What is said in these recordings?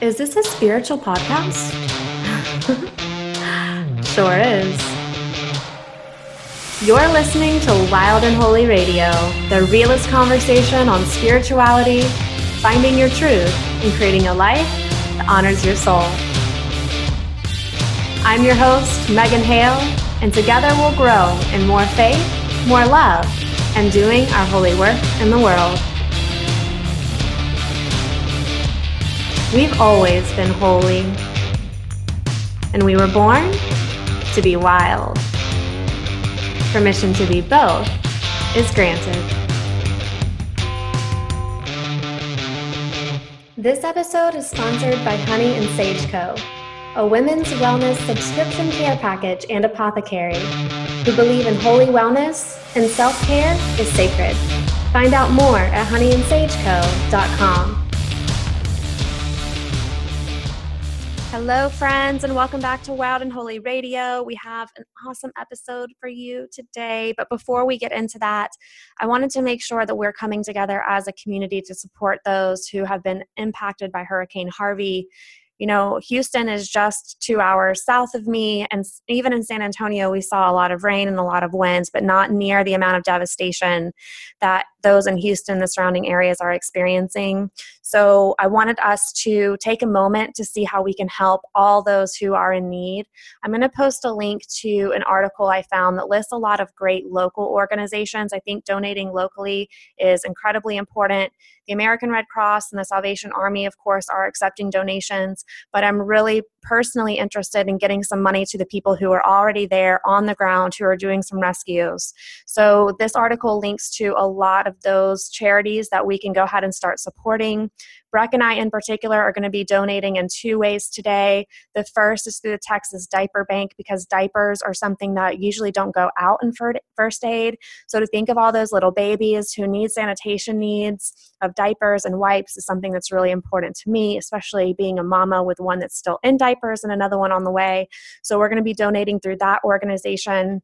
Is this a spiritual podcast? sure is. You're listening to Wild and Holy Radio, the realest conversation on spirituality, finding your truth, and creating a life that honors your soul. I'm your host, Megan Hale, and together we'll grow in more faith, more love, and doing our holy work in the world. We've always been holy, and we were born to be wild. Permission to be both is granted. This episode is sponsored by Honey and Sage Co., a women's wellness subscription care package and apothecary who believe in holy wellness and self care is sacred. Find out more at honeyandsageco.com. Hello, friends, and welcome back to Wild and Holy Radio. We have an awesome episode for you today. But before we get into that, I wanted to make sure that we're coming together as a community to support those who have been impacted by Hurricane Harvey you know, Houston is just two hours south of me. And even in San Antonio, we saw a lot of rain and a lot of winds, but not near the amount of devastation that those in Houston, and the surrounding areas, are experiencing. So I wanted us to take a moment to see how we can help all those who are in need. I'm going to post a link to an article I found that lists a lot of great local organizations. I think donating locally is incredibly important. The American Red Cross and the Salvation Army, of course, are accepting donations, but I'm really personally interested in getting some money to the people who are already there on the ground who are doing some rescues. So, this article links to a lot of those charities that we can go ahead and start supporting. Breck and I, in particular, are going to be donating in two ways today. The first is through the Texas Diaper Bank because diapers are something that usually don't go out in first aid. So to think of all those little babies who need sanitation needs of diapers and wipes is something that's really important to me, especially being a mama with one that's still in diapers and another one on the way. So we're going to be donating through that organization.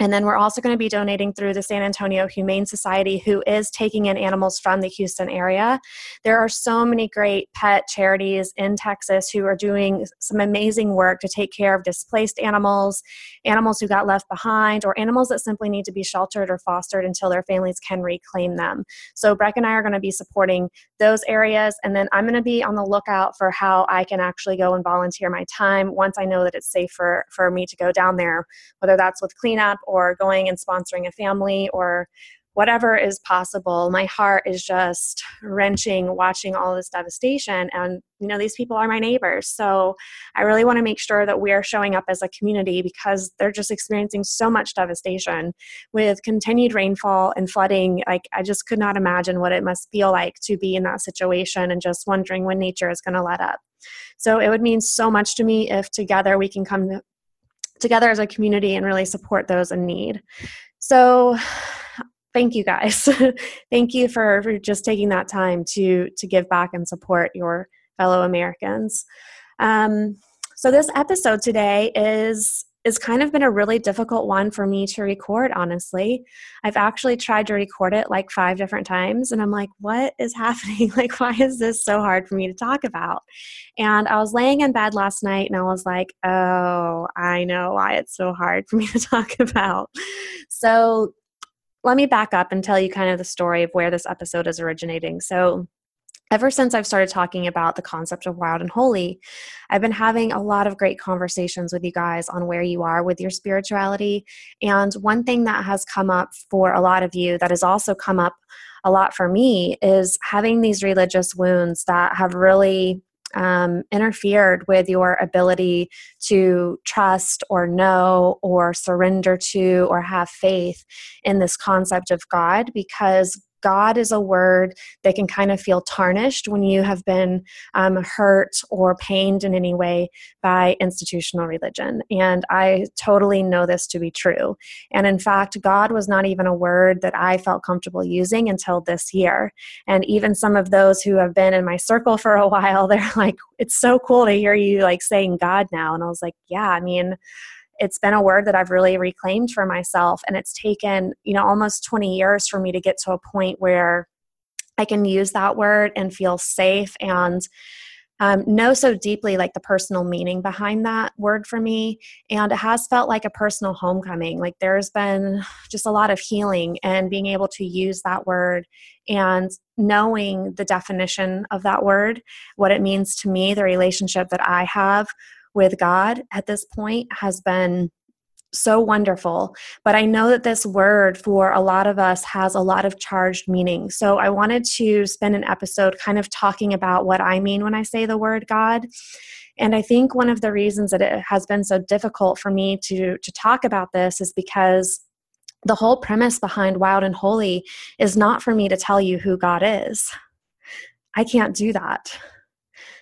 And then we're also going to be donating through the San Antonio Humane Society, who is taking in animals from the Houston area. There are so many great pet charities in Texas who are doing some amazing work to take care of displaced animals, animals who got left behind, or animals that simply need to be sheltered or fostered until their families can reclaim them. So, Breck and I are going to be supporting those areas. And then I'm going to be on the lookout for how I can actually go and volunteer my time once I know that it's safe for, for me to go down there, whether that's with cleanup or going and sponsoring a family or whatever is possible. My heart is just wrenching watching all this devastation. And, you know, these people are my neighbors. So I really want to make sure that we are showing up as a community because they're just experiencing so much devastation with continued rainfall and flooding. Like, I just could not imagine what it must feel like to be in that situation and just wondering when nature is going to let up. So it would mean so much to me if together we can come together as a community and really support those in need. So thank you guys. thank you for, for just taking that time to to give back and support your fellow Americans. Um, so this episode today is has kind of been a really difficult one for me to record, honestly. I've actually tried to record it like five different times, and I'm like, what is happening? like, why is this so hard for me to talk about? And I was laying in bed last night and I was like, oh, I know why it's so hard for me to talk about. So, let me back up and tell you kind of the story of where this episode is originating. So, ever since I've started talking about the concept of wild and holy, I've been having a lot of great conversations with you guys on where you are with your spirituality. And one thing that has come up for a lot of you that has also come up a lot for me is having these religious wounds that have really um, interfered with your ability to trust or know or surrender to or have faith in this concept of God because God is a word that can kind of feel tarnished when you have been um, hurt or pained in any way by institutional religion. And I totally know this to be true. And in fact, God was not even a word that I felt comfortable using until this year. And even some of those who have been in my circle for a while, they're like, it's so cool to hear you like saying God now. And I was like, yeah, I mean, it's been a word that I've really reclaimed for myself. And it's taken, you know, almost 20 years for me to get to a point where I can use that word and feel safe and um, know so deeply like the personal meaning behind that word for me and it has felt like a personal homecoming like there's been just a lot of healing and being able to use that word and knowing the definition of that word what it means to me the relationship that i have with god at this point has been so wonderful. But I know that this word for a lot of us has a lot of charged meaning. So I wanted to spend an episode kind of talking about what I mean when I say the word God. And I think one of the reasons that it has been so difficult for me to, to talk about this is because the whole premise behind Wild and Holy is not for me to tell you who God is. I can't do that.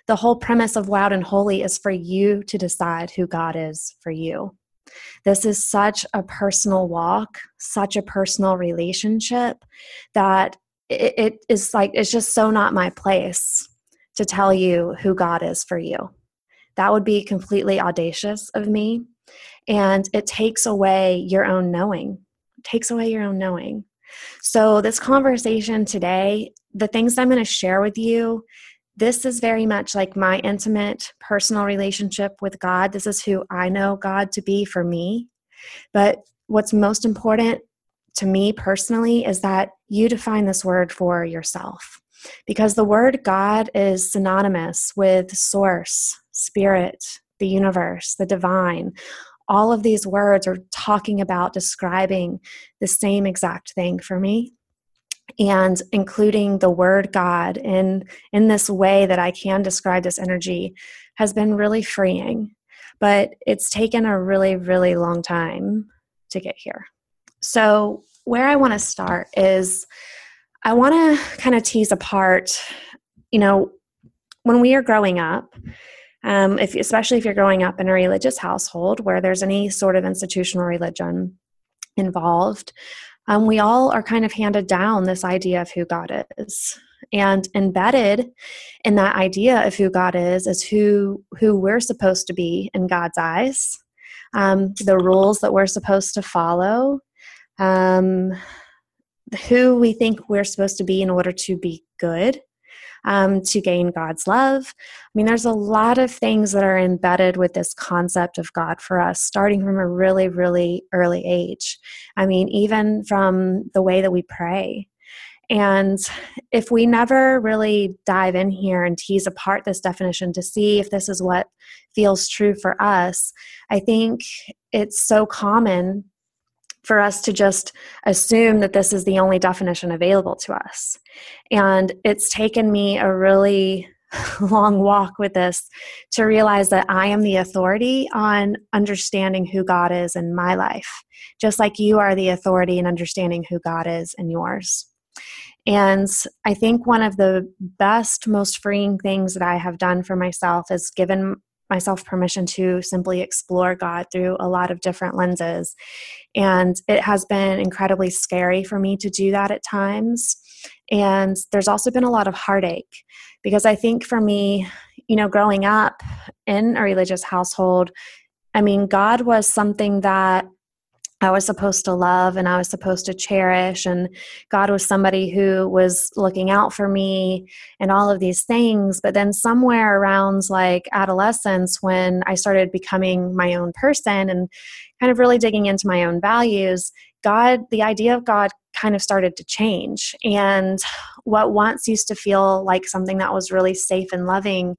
The whole premise of Wild and Holy is for you to decide who God is for you. This is such a personal walk, such a personal relationship that it, it is like, it's just so not my place to tell you who God is for you. That would be completely audacious of me. And it takes away your own knowing, it takes away your own knowing. So, this conversation today, the things I'm going to share with you, this is very much like my intimate personal relationship with God. This is who I know God to be for me. But what's most important to me personally is that you define this word for yourself. Because the word God is synonymous with source, spirit, the universe, the divine. All of these words are talking about describing the same exact thing for me and including the word god in in this way that i can describe this energy has been really freeing but it's taken a really really long time to get here. So where i want to start is i want to kind of tease apart you know when we are growing up um, if, especially if you're growing up in a religious household where there's any sort of institutional religion involved um, we all are kind of handed down this idea of who God is. And embedded in that idea of who God is is who who we're supposed to be in God's eyes, um, the rules that we're supposed to follow, um, who we think we're supposed to be in order to be good, um, to gain God's love. I mean, there's a lot of things that are embedded with this concept of God for us, starting from a really, really early age. I mean, even from the way that we pray. And if we never really dive in here and tease apart this definition to see if this is what feels true for us, I think it's so common for us to just assume that this is the only definition available to us. And it's taken me a really long walk with this to realize that I am the authority on understanding who God is in my life, just like you are the authority in understanding who God is in yours. And I think one of the best, most freeing things that I have done for myself is given myself permission to simply explore God through a lot of different lenses. And it has been incredibly scary for me to do that at times. And there's also been a lot of heartache because I think for me, you know, growing up in a religious household, I mean, God was something that I was supposed to love and I was supposed to cherish, and God was somebody who was looking out for me and all of these things. But then, somewhere around like adolescence, when I started becoming my own person and kind of really digging into my own values, God, the idea of God kind of started to change. And what once used to feel like something that was really safe and loving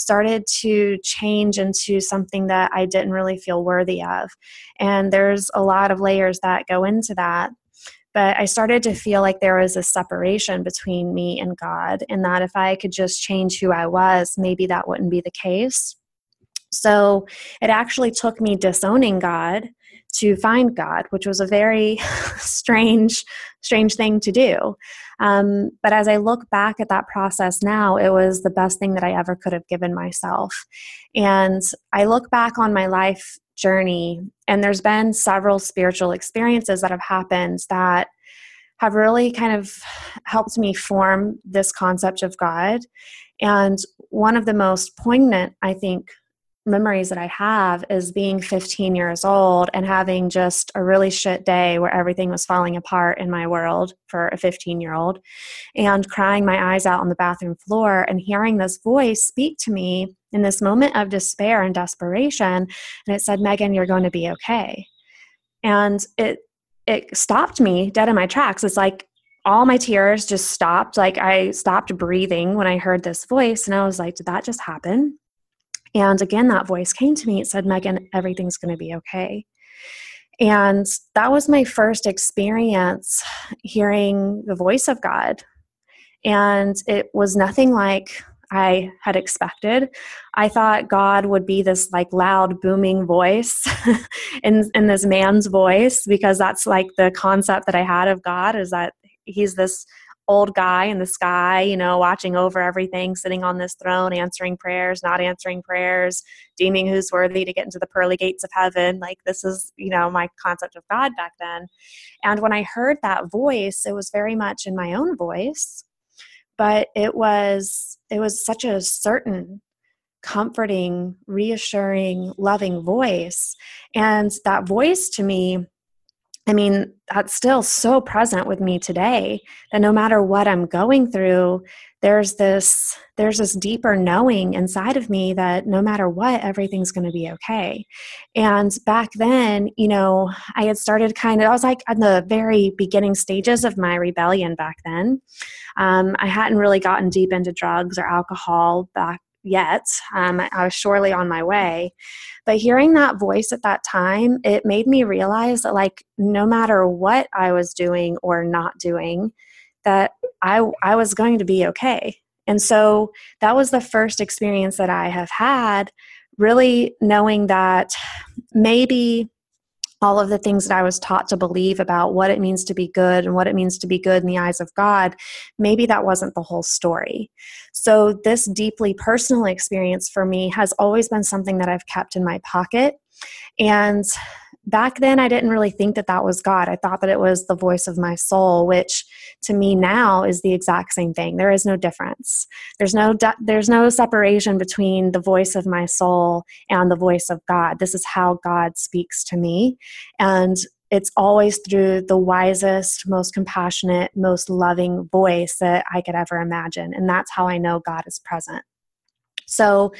started to change into something that I didn't really feel worthy of. And there's a lot of layers that go into that. But I started to feel like there was a separation between me and God, and that if I could just change who I was, maybe that wouldn't be the case. So it actually took me disowning God to find God, which was a very strange, strange thing to do. Um, but as I look back at that process now, it was the best thing that I ever could have given myself. And I look back on my life journey, and there's been several spiritual experiences that have happened that have really kind of helped me form this concept of God. And one of the most poignant, I think, memories that I have is being 15 years old and having just a really shit day where everything was falling apart in my world for a 15 year old and crying my eyes out on the bathroom floor and hearing this voice speak to me in this moment of despair and desperation. And it said, Megan, you're going to be okay. And it, it stopped me dead in my tracks. It's like all my tears just stopped. Like I stopped breathing when I heard this voice. And I was like, did that just happen? And again, that voice came to me. It said, Megan, everything's going to be okay. And that was my first experience hearing the voice of God. And it was nothing like I had expected. I thought God would be this like loud, booming voice in, in this man's voice because that's like the concept that I had of God is that he's this old guy in the sky, you know, watching over everything, sitting on this throne, answering prayers, not answering prayers, deeming who's worthy to get into the pearly gates of heaven. Like, this is, you know, my concept of God back then. And when I heard that voice, it was very much in my own voice, but it was, it was such a certain, comforting, reassuring, loving voice. And that voice to me, I mean, that's still so present with me today that no matter what I'm going through, there's this there's this deeper knowing inside of me that no matter what everything's going to be okay. And back then you know i had started kind of i was like in the very beginning stages of my rebellion back then. Um, i hadn't really gotten deep into drugs or alcohol back yet. Um, I was surely on my way. But hearing that voice at that time, it made me realize that, like, no matter what I was doing or not doing, that I, I was going to be okay. And so that was the first experience that I have had, really knowing that maybe all of the things that I was taught to believe about what it means to be good and what it means to be good in the eyes of God, maybe that wasn't the whole story. So, this deeply personal experience for me has always been something that I've kept in my pocket. And back then i didn't really think that that was god. I thought that it was the voice of my soul which to me now is the exact same thing. There is no difference. There's no de- there's no separation between the voice of my soul and the voice of god. This is how god speaks to me. And it's always through the wisest, most compassionate, most loving voice that I could ever imagine. And that's how I know God is present. So,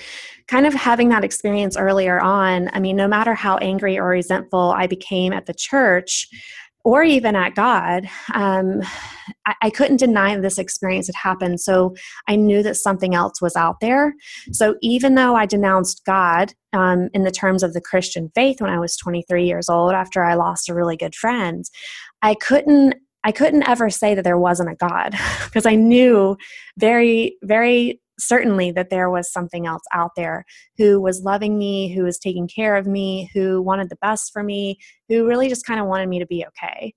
kind of having that experience earlier on, I mean, no matter how angry or resentful I became at the church, or even at God, um, I, I, couldn't deny this experience had happened. So I knew that something else was out there. So even though I denounced God um, in the terms of the Christian faith when I was 23 years old, after I lost a really good friend, I couldn't. I couldn't ever say that there wasn't a God because I knew very, very certainly that there was something else out there who was loving me, who was taking care of me, who wanted the best for me, who really just kind of wanted me to be okay.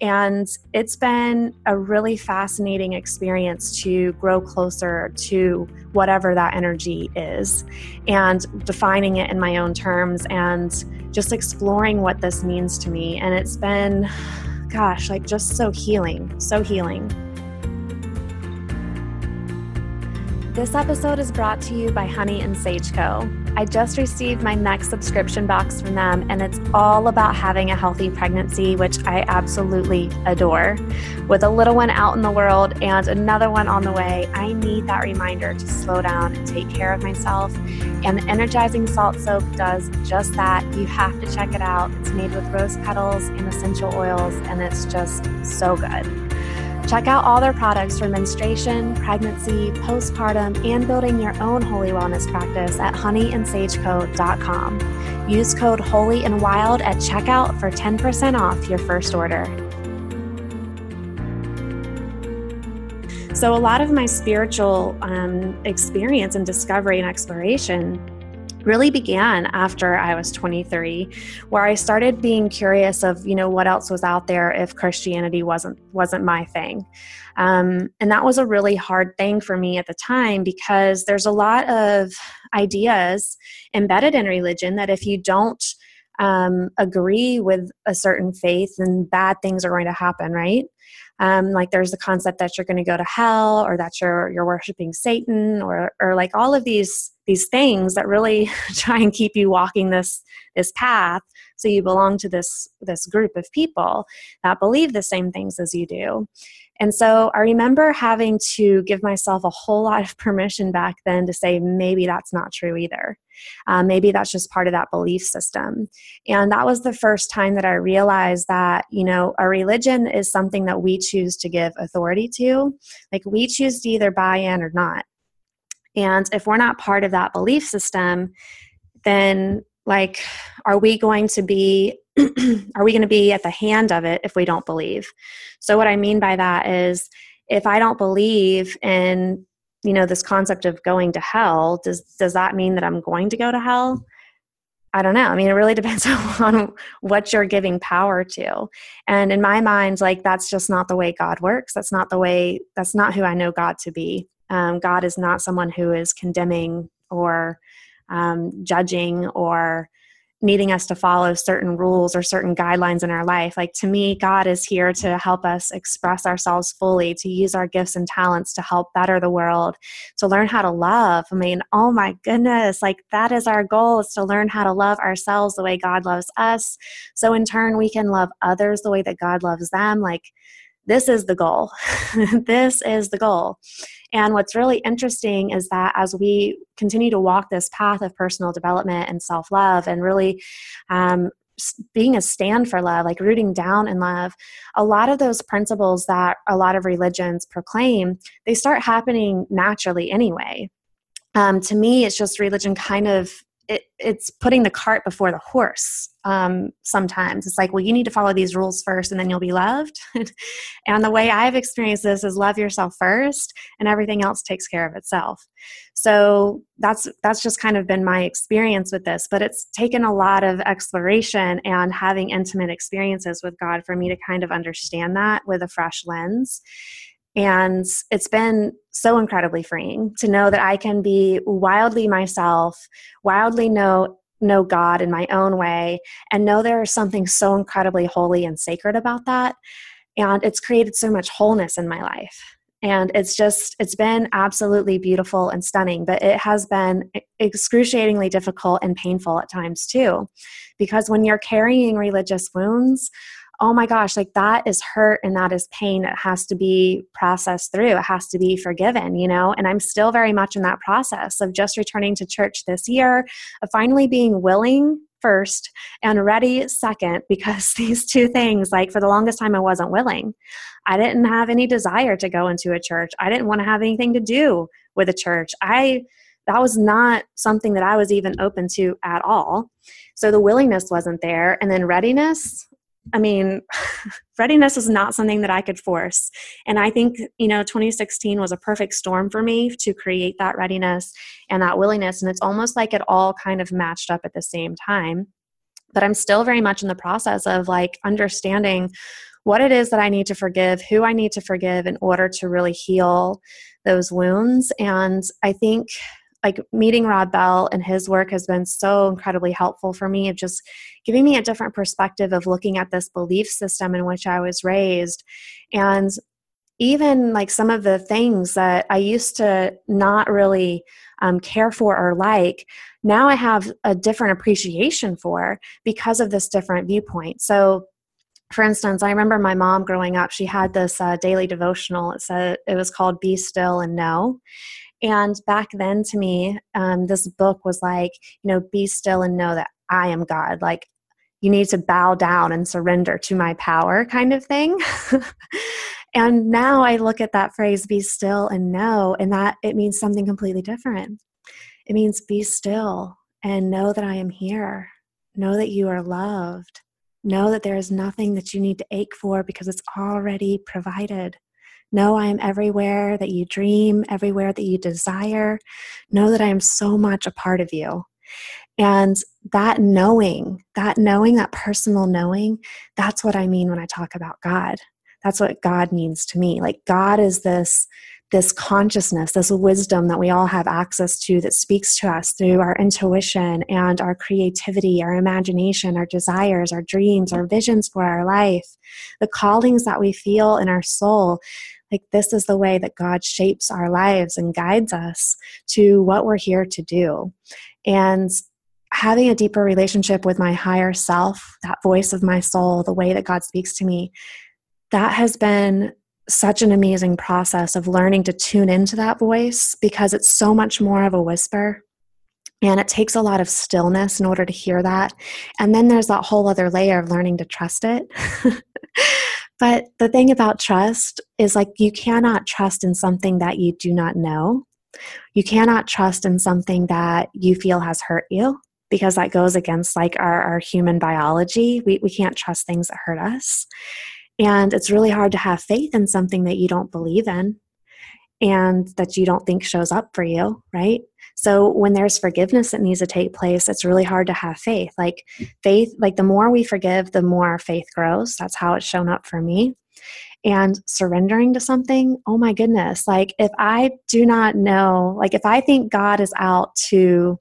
And it's been a really fascinating experience to grow closer to whatever that energy is and defining it in my own terms and just exploring what this means to me. And it's been, gosh, like just so healing, so healing. This episode is brought to you by Honey and Sage Co. I just received my next subscription box from them, and it's all about having a healthy pregnancy, which I absolutely adore. With a little one out in the world and another one on the way, I need that reminder to slow down and take care of myself. And the Energizing Salt Soap does just that. You have to check it out. It's made with rose petals and essential oils, and it's just so good. Check out all their products for menstruation, pregnancy, postpartum, and building your own holy wellness practice at honeyandsageco.com. Use code holy and wild at checkout for 10% off your first order. So, a lot of my spiritual um, experience and discovery and exploration really began after I was 23 where I started being curious of you know what else was out there if Christianity wasn't wasn't my thing. Um, and that was a really hard thing for me at the time because there's a lot of ideas embedded in religion that if you don't um, agree with a certain faith then bad things are going to happen right? Um, like there's the concept that you're going to go to hell or that you're you're worshiping satan or or like all of these these things that really try and keep you walking this this path so you belong to this this group of people that believe the same things as you do and so I remember having to give myself a whole lot of permission back then to say, maybe that's not true either. Um, maybe that's just part of that belief system. And that was the first time that I realized that, you know, a religion is something that we choose to give authority to. Like we choose to either buy in or not. And if we're not part of that belief system, then like, are we going to be are we going to be at the hand of it if we don't believe? So what I mean by that is if I don't believe in you know this concept of going to hell, does does that mean that I'm going to go to hell? I don't know. I mean, it really depends on what you're giving power to. And in my mind, like that's just not the way God works. That's not the way, that's not who I know God to be. Um, God is not someone who is condemning or um, judging or needing us to follow certain rules or certain guidelines in our life. Like to me, God is here to help us express ourselves fully, to use our gifts and talents to help better the world, to learn how to love. I mean, oh my goodness, like that is our goal is to learn how to love ourselves the way God loves us. So in turn, we can love others the way that God loves them. Like this is the goal. this is the goal. And what's really interesting is that as we continue to walk this path of personal development and self love and really um, being a stand for love, like rooting down in love, a lot of those principles that a lot of religions proclaim, they start happening naturally anyway. Um, to me, it's just religion kind of it, it's putting the cart before the horse um, sometimes. It's like well you need to follow these rules first and then you'll be loved. And the way i've experienced this is love yourself first and everything else takes care of itself. So that's that's just kind of been my experience with this but it's taken a lot of exploration and having intimate experiences with god for me to kind of understand that with a fresh lens and it's been so incredibly freeing to know that I can be wildly myself, wildly know know God in my own way and know there is something so incredibly holy and sacred about that. And it's created so much wholeness in my life. And it's just, it's been absolutely beautiful and stunning, but it has been excruciatingly difficult and painful at times too. Because when you're carrying religious wounds, oh my gosh, like that is hurt and that is pain that has to be processed through. It has to be forgiven, you know? And I'm still very much in that process of just returning to church this year, of finally being willing first and ready second because these two things like for the longest time I wasn't willing. I didn't have any desire to go into a church. I didn't want to have anything to do with a church. I that was not something that I was even open to at all. So the willingness wasn't there and then readiness I mean, readiness is not something that I could force. And I think, you know, 2016 was a perfect storm for me to create that readiness and that willingness. And it's almost like it all kind of matched up at the same time. But I'm still very much in the process of like understanding what it is that I need to forgive, who I need to forgive in order to really heal those wounds. And I think like meeting Rob Bell and his work has been so incredibly helpful for me of just giving me a different perspective of looking at this belief system in which I was raised. And even like some of the things that I used to not really um, care for or like, now I have a different appreciation for because of this different viewpoint. So, for instance, I remember my mom growing up, she had this uh, daily devotional. It said it was called Be Still and Know. And back then, to me, um, this book was like, you know, be still and know that I am God. Like, you need to bow down and surrender to my power, kind of thing. and now I look at that phrase, be still and know, and that it means something completely different. It means be still and know that I am here. Know that you are loved. Know that there is nothing that you need to ache for because it's already provided. Know I am everywhere that you dream, everywhere that you desire. Know that I am so much a part of you. And that knowing, that knowing, that personal knowing, that's what I mean when I talk about God. That's what God means to me. Like God is this this consciousness, this wisdom that we all have access to that speaks to us through our intuition and our creativity, our imagination, our desires, our dreams, our visions for our life, the callings that we feel in our soul Like, this is the way that God shapes our lives and guides us to what we're here to do. And having a deeper relationship with my higher self, that voice of my soul, the way that God speaks to me, that has been such an amazing process of learning to tune into that voice because it's so much more of a whisper. And it takes a lot of stillness in order to hear that. And then there's that whole other layer of learning to trust it. but the thing about trust is like you cannot trust in something that you do not know. You cannot trust in something that you feel has hurt you because that goes against like our, our human biology. We, we can't trust things that hurt us. And it's really hard to have faith in something that you don't believe in and that you don't think shows up for you, right? So when there's forgiveness that needs to take place, it's really hard to have faith. Like faith, like the more we forgive, the more faith grows. That's how it's shown up for me. And surrendering to something, oh my goodness, like if I do not know, like if I think God is out to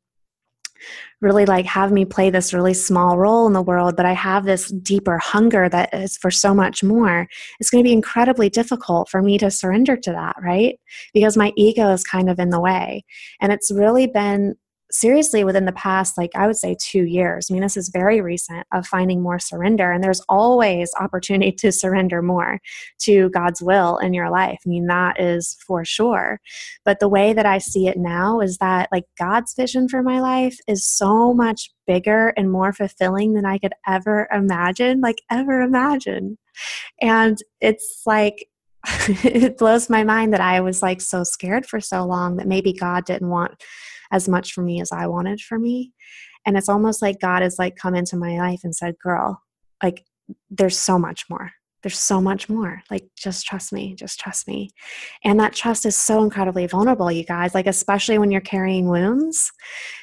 really like have me play this really small role in the world, but I have this deeper hunger that is for so much more, it's going to be incredibly difficult for me to surrender to that, right? Because my ego is kind of in the way. And it's really been seriously within the past like i would say two years i mean this is very recent of finding more surrender and there's always opportunity to surrender more to god's will in your life. I mean that is for sure. But the way that i see it now is that like god's vision for my life is so much bigger and more fulfilling than i could ever imagine like ever imagine. And it's like it blows my mind that i was like so scared for so long that maybe god didn't want as much for me as I wanted for me. And it's almost like God has like come into my life and said, girl, like there's so much more. There's so much more. Like, just trust me, just trust me. And that trust is so incredibly vulnerable, you guys, like, especially when you're carrying wounds,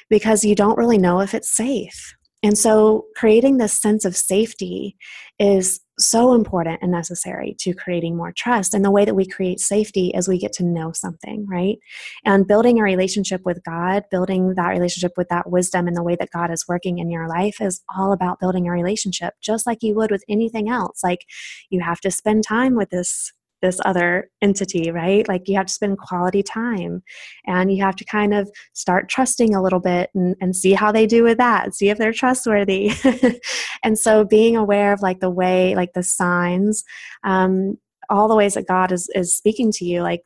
because you don't really know if it's safe. And so, creating this sense of safety is so important and necessary to creating more trust. And the way that we create safety is we get to know something, right? And building a relationship with God, building that relationship with that wisdom and the way that God is working in your life is all about building a relationship, just like you would with anything else. Like you have to spend time with this this other entity, right? Like you have to spend quality time and you have to kind of start trusting a little bit and, and see how they do with that, see if they're trustworthy. and so being aware of like the way, like the signs, um, all the ways that God is, is speaking to you, like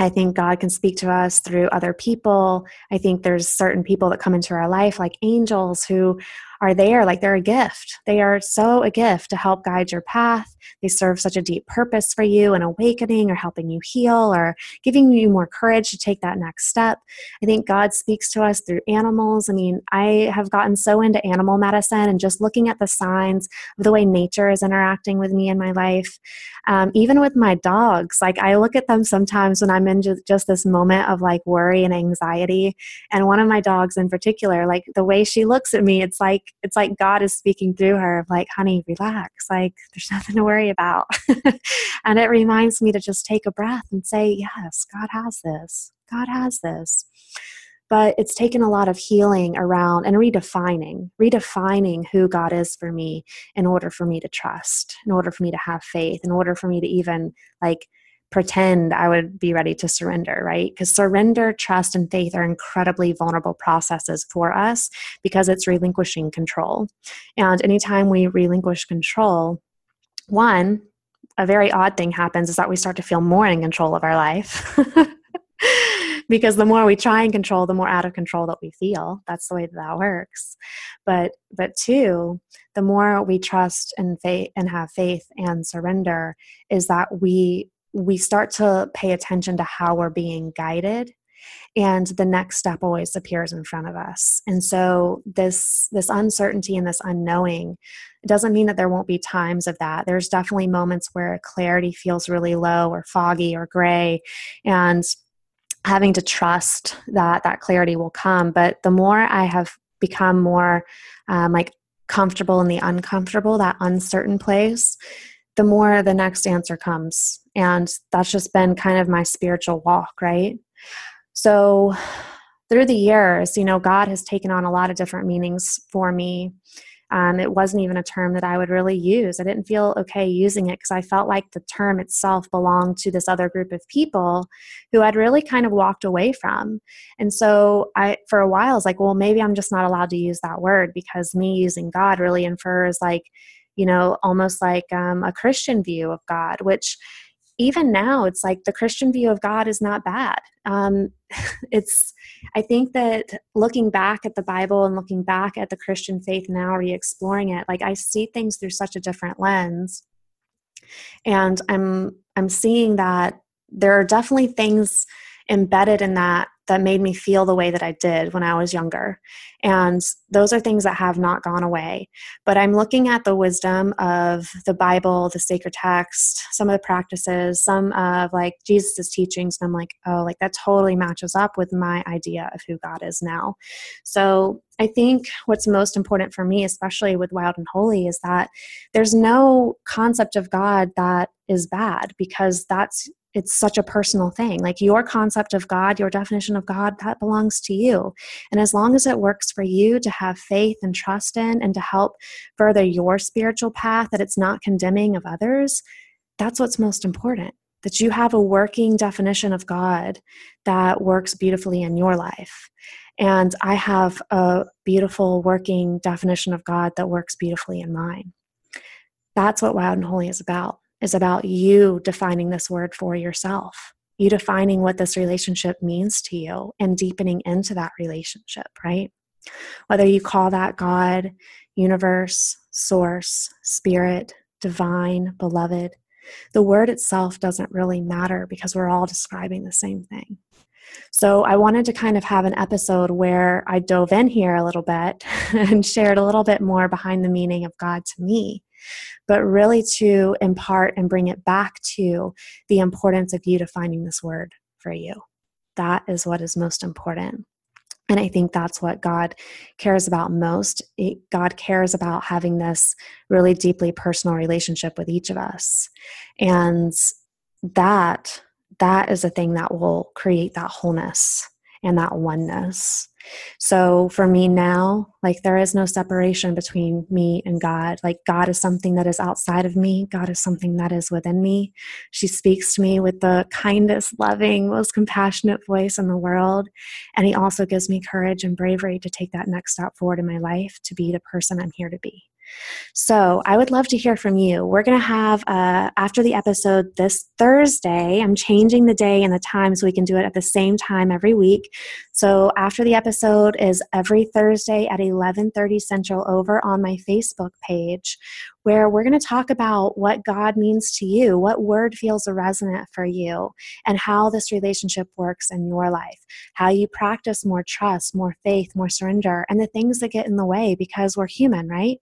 I think God can speak to us through other people. I think there's certain people that come into our life, like angels, who are there like they're a gift. They are so a gift to help guide your path. They serve such a deep purpose for you, an awakening or helping you heal or giving you more courage to take that next step. I think God speaks to us through animals. I mean, I have gotten so into animal medicine and just looking at the signs of the way nature is interacting with me in my life. Um, even with my dogs, like I look at them sometimes when I'm in just this moment of like worry and anxiety. And one of my dogs in particular, like the way she looks at me, it's like it's like God is speaking through her, like, honey, relax. Like, there's nothing to worry about. and it reminds me to just take a breath and say, yes, God has this. God has this. But it's taken a lot of healing around and redefining, redefining who God is for me in order for me to trust, in order for me to have faith, in order for me to even like pretend I would be ready to surrender, right? Because surrender, trust, and faith are incredibly vulnerable processes for us because it's relinquishing control. And anytime we relinquish control, one, a very odd thing happens is that we start to feel more in control of our life. because the more we try and control the more out of control that we feel that's the way that, that works but but two the more we trust and faith and have faith and surrender is that we we start to pay attention to how we're being guided and the next step always appears in front of us. And so this this uncertainty and this unknowing doesn't mean that there won't be times of that. There's definitely moments where clarity feels really low or foggy or gray and having to trust that that clarity will come. But the more i have become more um, like comfortable in the uncomfortable that uncertain place the more the next answer comes. And that's just been kind of my spiritual walk, right? So through the years, you know, God has taken on a lot of different meanings for me. Um, it wasn't even a term that I would really use. I didn't feel okay using it because I felt like the term itself belonged to this other group of people who I'd really kind of walked away from. And so I, for a while, I was like, well, maybe I'm just not allowed to use that word because me using God really infers like, you know, almost like um, a Christian view of God, which even now it's like the christian view of god is not bad. Um, it's i think that looking back at the bible and looking back at the christian faith now re-exploring it like i see things through such a different lens. And i'm i'm seeing that there are definitely things embedded in that that made me feel the way that I did when I was younger. And those are things that have not gone away. But I'm looking at the wisdom of the Bible, the sacred text, some of the practices, some of like Jesus's teachings. And I'm like, oh, like that totally matches up with my idea of who God is now. So I think what's most important for me, especially with Wild and Holy, is that there's no concept of God that is bad because that's it's such a personal thing. Like your concept of God, your definition of God, that belongs to you. And as long as it works for you to have faith and trust in and to help further your spiritual path, that it's not condemning of others, that's what's most important. That you have a working definition of God that works beautifully in your life. And I have a beautiful working definition of God that works beautifully in mine. That's what Wild and Holy is about is about you defining this word for yourself, you defining what this relationship means to you and deepening into that relationship, right? Whether you call that God, universe, source, spirit, divine, beloved, the word itself doesn't really matter because we're all describing the same thing. So I wanted to kind of have an episode where I dove in here a little bit and shared a little bit more behind the meaning of God to me but really to impart and bring it back to the importance of you defining this word for you. That is what is most important. And I think that's what God cares about most. God cares about having this really deeply personal relationship with each of us. And that that is a thing that will create that wholeness and that oneness. So for me now, like there is no separation between me and God. Like God is something that is outside of me, God is something that is within me. She speaks to me with the kindest, loving, most compassionate voice in the world. And He also gives me courage and bravery to take that next step forward in my life to be the person I'm here to be. So I would love to hear from you. We're going to have, uh, after the episode this Thursday, I'm changing the day and the time so we can do it at the same time every week. So after the episode is every Thursday at 11:30 Central over on my Facebook page where we're going to talk about what God means to you, what word feels resonant for you, and how this relationship works in your life, how you practice more trust, more faith, more surrender, and the things that get in the way because we're human, right?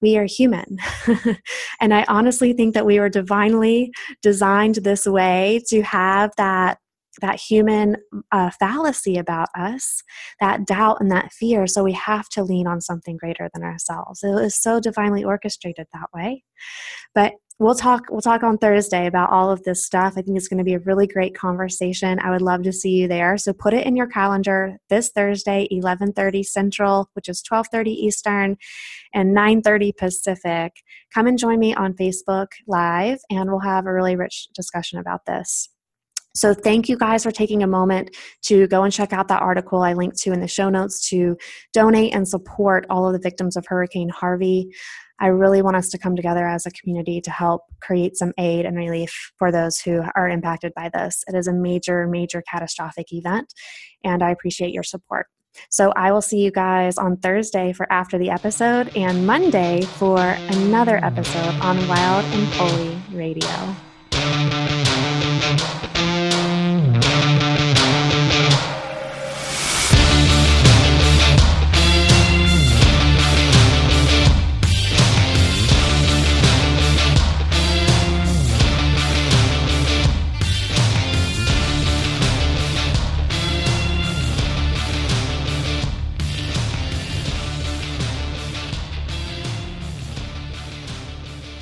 We are human. and I honestly think that we were divinely designed this way to have that that human uh, fallacy about us, that doubt and that fear. So we have to lean on something greater than ourselves. It is so divinely orchestrated that way. But we'll talk we'll talk on Thursday about all of this stuff. I think it's going to be a really great conversation. I would love to see you there. So put it in your calendar this Thursday 11:30 Central, which is 12:30 Eastern and 9:30 Pacific. Come and join me on Facebook Live and we'll have a really rich discussion about this. So, thank you guys for taking a moment to go and check out that article I linked to in the show notes to donate and support all of the victims of Hurricane Harvey. I really want us to come together as a community to help create some aid and relief for those who are impacted by this. It is a major, major catastrophic event, and I appreciate your support. So I will see you guys on Thursday for after the episode and Monday for another episode on Wild and Holy Radio.